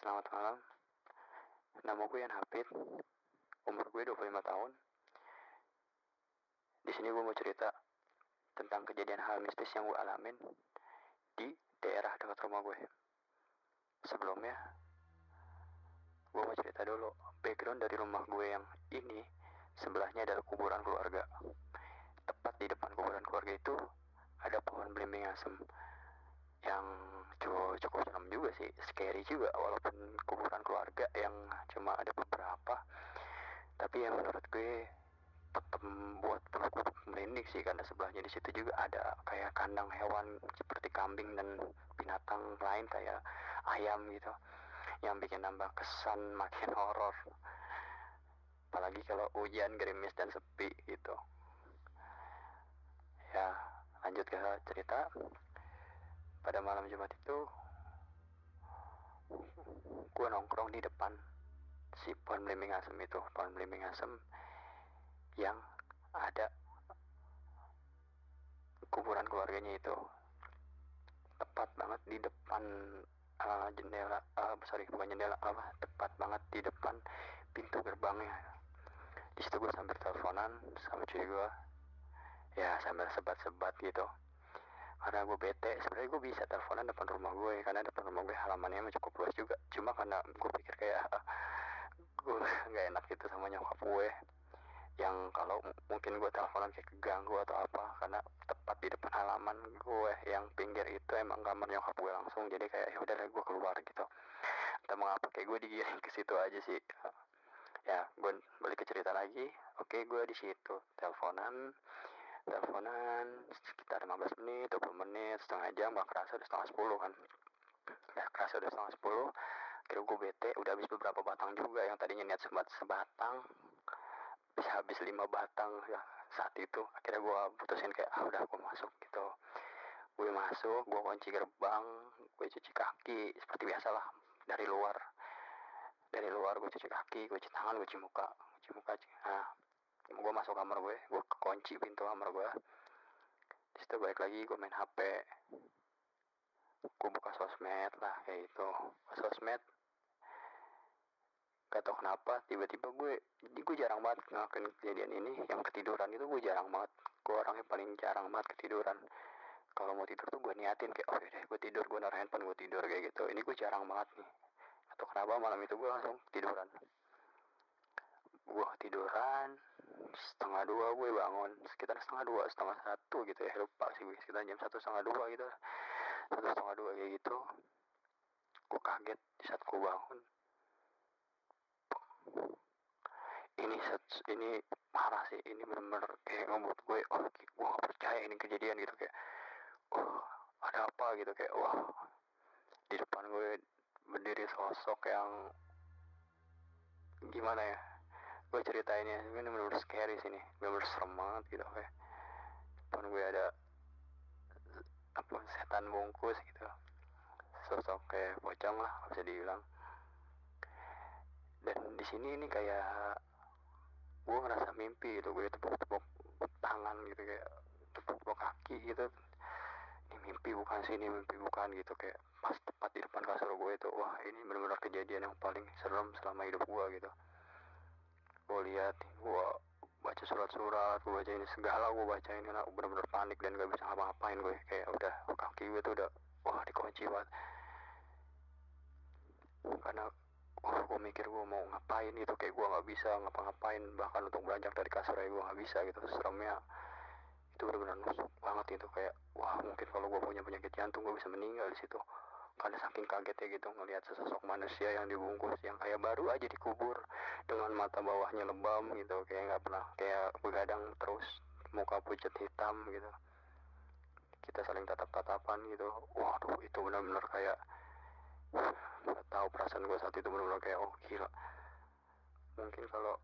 Selamat malam. Nama gue Yan Hafid. Umur gue 25 tahun. Di sini gue mau cerita tentang kejadian hal mistis yang gue alamin di daerah dekat rumah gue. Sebelumnya, gue mau cerita dulu background dari rumah gue yang ini sebelahnya adalah kuburan keluarga. Tepat di depan kuburan keluarga itu ada pohon belimbing asem yang cukup serem juga sih scary juga walaupun kuburan keluarga yang cuma ada beberapa. Tapi yang menurut gue buat bulu merinding sih karena sebelahnya di situ juga ada kayak kandang hewan seperti kambing dan binatang lain kayak ayam gitu yang bikin nambah kesan makin horor. Apalagi kalau hujan gerimis dan sepi gitu. Ya lanjut ke cerita pada malam Jumat itu gue nongkrong di depan si pohon belimbing asem itu pohon belimbing asem yang ada kuburan keluarganya itu. Tepat banget di depan uh, jendela uh, sorry bukan jendela apa tepat banget di depan pintu gerbangnya. Di situ gue sambil teleponan sama cuy gue ya sambil sebat-sebat gitu karena gue bete. Sebenarnya gue bisa teleponan depan rumah gue karena depan rumah gue halamannya emang cukup luas juga. Cuma karena gue pikir kayak gue nggak enak gitu sama nyokap gue yang kalau mungkin gue teleponan kayak keganggu atau apa karena tepat di depan halaman gue yang pinggir itu emang kamar nyokap gue langsung. Jadi kayak ya udah gue keluar gitu. Entah mengapa kayak gue digiring ke situ aja sih. Ya gue balik ke cerita lagi. Oke gue di situ. Teleponan teleponan sekitar 15 menit 20 menit setengah jam gak kerasa udah setengah 10 kan. Gak kerasa udah setengah 10 kira gue bete udah habis beberapa batang juga yang tadinya niat sebat sebatang bisa habis lima batang ya saat itu. Akhirnya gue putusin kayak ah udah gue masuk gitu. Gue masuk gue kunci gerbang gue cuci kaki seperti biasa lah dari luar. Dari luar gue cuci kaki gue cuci tangan gue cuci muka cuci muka nah gue masuk kamar gue gue kunci pintu kamar gue di situ balik lagi gue main hp gue buka sosmed lah kayak itu sosmed gak tau kenapa tiba-tiba gue gue jarang banget ngelakuin kejadian ini. Yang ketiduran itu gue jarang banget. Gue orangnya paling jarang banget ketiduran. Kalau mau tidur tuh gue niatin kayak oh deh gue tidur gue naruh handphone gue tidur kayak gitu. Ini gue jarang banget nih. Atau kenapa malam itu gue langsung tiduran. Gue tiduran setengah dua gue bangun sekitar setengah dua setengah satu gitu ya lupa sih gue sekitar jam satu setengah dua gitu satu setengah dua kayak gitu. Gue kaget saat gue bangun. Ini ini marah sih ini bener-bener kayak ngebuat gue oh gue gak percaya ini kejadian gitu kayak oh ada apa gitu kayak wah di depan gue berdiri sosok yang gimana ya gue ceritainnya ini bener-bener scary sih nih. Bener-bener serem banget gitu kayak depan gue ada apa setan bungkus gitu. Sosok kayak pocong lah bisa dibilang. Dan di sini ini kayak gue ngerasa mimpi gitu gue tepuk-tepuk tangan gitu kayak tepuk-tepuk kaki gitu. Ini mimpi bukan sih ini mimpi bukan gitu kayak pas tepat di depan kasur gue itu wah ini benar-benar kejadian yang paling serem selama hidup gue gitu gue lihat gue baca surat-surat gue baca ini segala gue bacain karena benar-benar panik dan gak bisa ngapa-ngapain gue kayak udah kaki gue tuh udah wah dikunci banget. Karena wah gue mikir gue mau ngapain gitu kayak gue nggak bisa ngapa-ngapain bahkan untuk beranjak dari kasur aja gue nggak bisa gitu. Seremnya itu benar-benar nusuk banget itu kayak wah mungkin kalau gue punya penyakit jantung gue bisa meninggal di situ karena saking kagetnya gitu ngelihat sesosok manusia yang dibungkus yang kayak baru aja dikubur dengan mata bawahnya lebam gitu kayak nggak pernah kayak begadang terus muka pucat hitam gitu. Kita saling tatap-tatapan gitu. Waduh itu benar-benar kayak nggak tahu perasaan gue saat itu benar-benar kayak oh gila. Mungkin kalau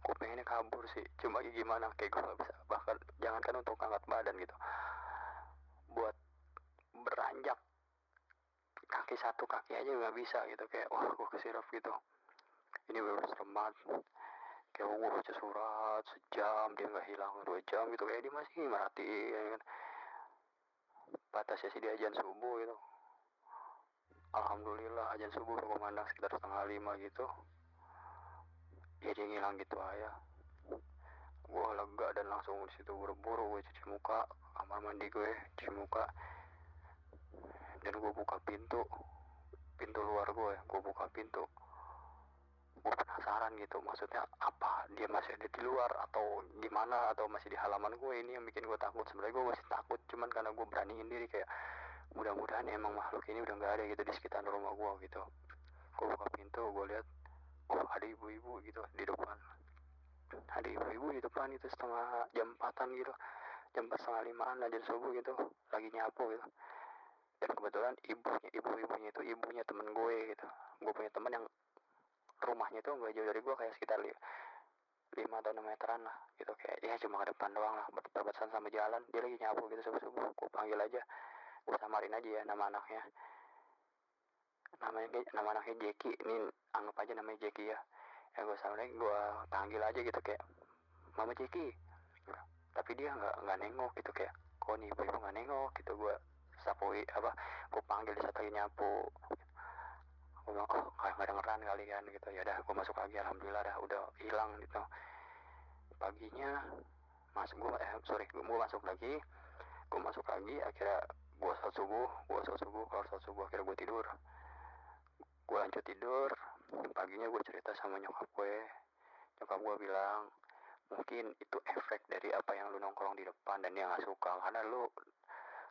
gue pengennya kabur sih cuma gimana kayak gue gak bisa. Bahkan jangankan untuk angkat badan gitu. Buat beranjak kaki satu kaki aja nggak bisa gitu. Kayak wah gue kesirap gitu. Ini benar serem banget. Kayak gue baca surat sejam dia nggak hilang dua jam gitu. Kayak dia masih merhatiin kan. Batasnya sih dia ajan subuh gitu. Alhamdulillah aja subuh berkumandang sekitar setengah lima gitu. Ya dia ngilang gitu aja. Gue lega dan langsung di situ buru-buru gue cuci muka kamar mandi gue cuci muka dan gue buka pintu pintu luar gue gue buka pintu. Gue penasaran gitu maksudnya apa? Dia masih ada di luar atau gimana? Atau masih di halaman gue ini yang bikin gue takut. Sebenarnya gue masih takut cuman karena gue beraniin diri kayak mudah-mudahan emang makhluk ini udah nggak ada gitu di sekitar rumah gue gitu. Gue buka pintu gue lihat oh ada ibu-ibu gitu di depan. Ada ibu-ibu di depan itu setengah jam empatan gitu. Jam empat setengah limaan aja subuh gitu. Lagi nyapu gitu dan kebetulan ibunya ibu-ibunya itu ibunya temen gue gitu. Gue punya temen yang rumahnya tuh nggak jauh dari gue kayak sekitar li lima atau enam meteran lah gitu. Kayak ya cuma ke depan doang lah berbatasan sama jalan. Dia lagi nyapu gitu subuh subuh gue panggil aja gue samarin aja ya nama anaknya. Namanya nama anaknya Jeki. Ini anggap aja namanya Jeki ya. Ya gue samarin gue panggil aja gitu kayak Mama Jeki. Tapi dia nggak nggak nengok gitu kayak kok nih ibu ibu nggak nengok sapui apa gue panggil di lagi nyapu gue bilang oh kayak nggak dengeran kali kan gitu. Ya udah gue masuk lagi alhamdulillah dah udah hilang gitu. Paginya masuk gue eh sorry gue masuk lagi. Gue masuk lagi akhirnya gue sholat subuh gue sholat subuh kalau sholat subuh akhirnya gue tidur. Gue lanjut tidur paginya gue cerita sama nyokap gue nyokap gue bilang mungkin itu efek dari apa yang lu nongkrong di depan dan dia nggak suka. Karena lu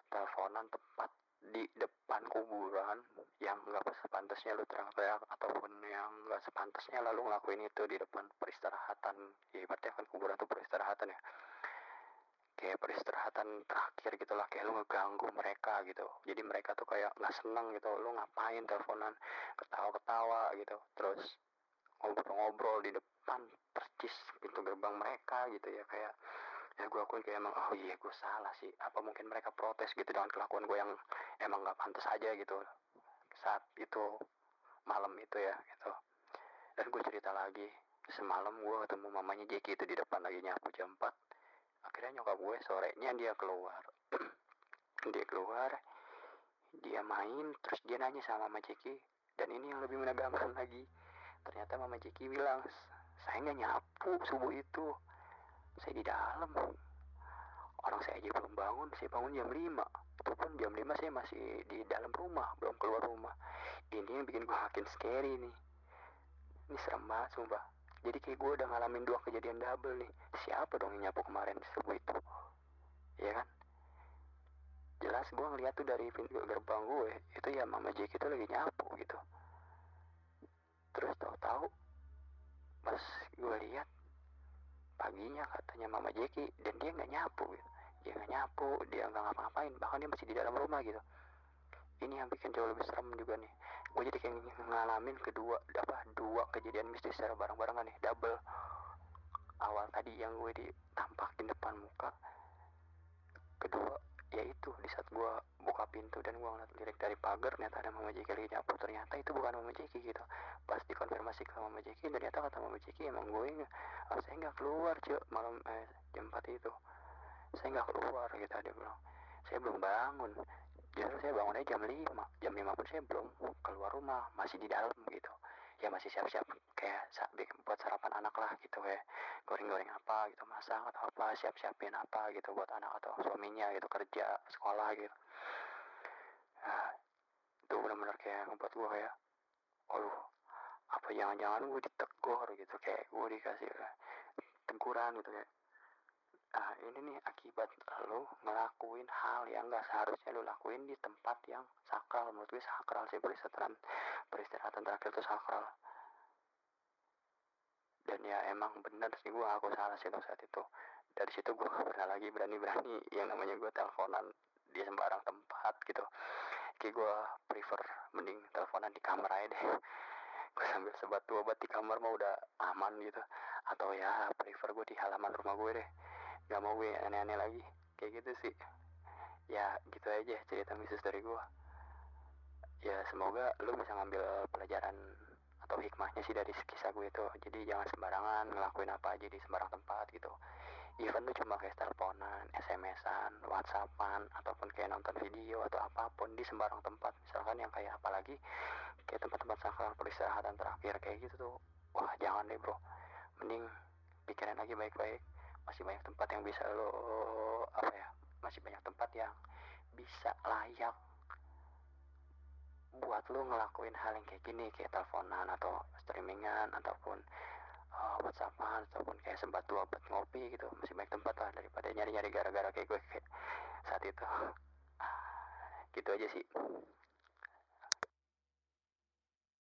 teleponan tepat di depan kuburan yang nggak sepantasnya lu teriak-teriak ataupun yang nggak sepantasnya lalu ngelakuin itu di depan peristirahatan. Ya ibaratnya kan kuburan itu peristirahatan ya. Kayak peristirahatan terakhir gitu lah kayak lu ngeganggu mereka gitu. Jadi mereka tuh kayak nggak seneng gitu lu ngapain teleponan? Ketawa-ketawa gitu. Terus ngobrol-ngobrol di depan percis pintu gerbang mereka gitu ya kayak ya gue akuin kayak emang oh iya gue salah sih. Apa mungkin mereka protes gitu dengan kelakuan gue yang emang nggak pantas aja gitu saat itu malam itu ya gitu. Dan gue cerita lagi semalam gue ketemu mamanya Jeki itu di depan lagi nyapu jam 4 akhirnya nyokap gue sorenya dia keluar. Dia keluar dia main terus dia nanya sama mama Jeki dan ini yang lebih menegangkan lagi? Ternyata mama Jeki bilang saya nggak nyapu subuh itu saya di dalam. Orang saya aja belum bangun saya bangun jam 5 itu pun jam 5 saya masih di dalam rumah belum keluar rumah. Ini yang bikin gue makin scary nih. Ini serem banget sumpah. Jadi kayak gue udah ngalamin dua kejadian double nih. Siapa dong yang nyapu kemarin subuh itu? Ya kan? Jelas gue ngeliat tuh dari pintu gerbang gue itu ya mama Jeki itu lagi nyapu gitu. Terus tahu-tahu pas gue lihat paginya katanya mama Jeki dan dia nggak nyapu gitu. Dia nggak nyapu dia nggak ngapa-ngapain bahkan dia masih di dalam rumah gitu. Ini yang bikin jauh lebih serem juga nih. Gue jadi kayak ngalamin kedua apa dua kejadian mistis secara bareng-barengan nih double. Awal tadi yang gue ditampakin depan muka kedua yaitu di saat gue buka pintu dan gue ngeliat lirik dari pagar ternyata ada mama Jeki lagi nyapu. Ternyata itu bukan mama Jeki gitu. Pas dikonfirmasi ke mama Jeki ternyata kata mama Jeki emang gue nggak oh, saya nggak keluar cuy malam eh, jam 4 itu. Saya nggak keluar gitu dia bilang. Saya belum bangun. Justru saya bangunnya jam 5 jam 5 pun saya belum keluar rumah masih di dalam gitu ya masih siap-siap kayak buat sarapan anak lah gitu ya. Goreng-goreng apa gitu masak atau apa siap-siapin apa gitu buat anak atau suaminya gitu kerja sekolah gitu. Nah, itu benar-benar kayak membuat gue kayak aduh apa jangan-jangan gue ditegur gitu kayak gue dikasih teguran gitu kayak ah ini nih akibat lo ngelakuin hal yang gak seharusnya lo lakuin di tempat yang sakral. Menurut gue sakral sih peristirahatan peristirahatan terakhir itu sakral. Dan ya emang bener sih gue aku salah sih saat itu. Dari situ gue gak pernah lagi berani-berani yang namanya gue teleponan di sembarang tempat gitu. Kayak gue prefer mending teleponan di kamar aja deh. Gue sambil sebat dua obat di kamar mah udah aman gitu. Atau ya prefer gue di halaman rumah gue deh gak mau gue aneh-aneh lagi kayak gitu sih ya gitu aja cerita mistis dari gue ya semoga lu bisa ngambil pelajaran atau hikmahnya sih dari kisah gue itu jadi jangan sembarangan ngelakuin apa aja di sembarang tempat gitu even tuh cuma kayak teleponan, SMS-an, WhatsAppan, ataupun kayak nonton video atau apa pun di sembarang tempat. Misalkan yang kayak apalagi kayak tempat-tempat sangkalan peristirahatan terakhir kayak gitu tuh. Wah, jangan deh, Bro. Mending pikirin lagi baik-baik. Masih banyak tempat yang bisa lo apa ya? Masih banyak tempat yang bisa layak buat lo ngelakuin hal yang kayak gini kayak teleponan atau streamingan ataupun uh, whatsappan ataupun kayak sempat dua buat ngopi gitu masih banyak tempat lah daripada nyari-nyari gara-gara kayak gue kayak saat itu gitu aja sih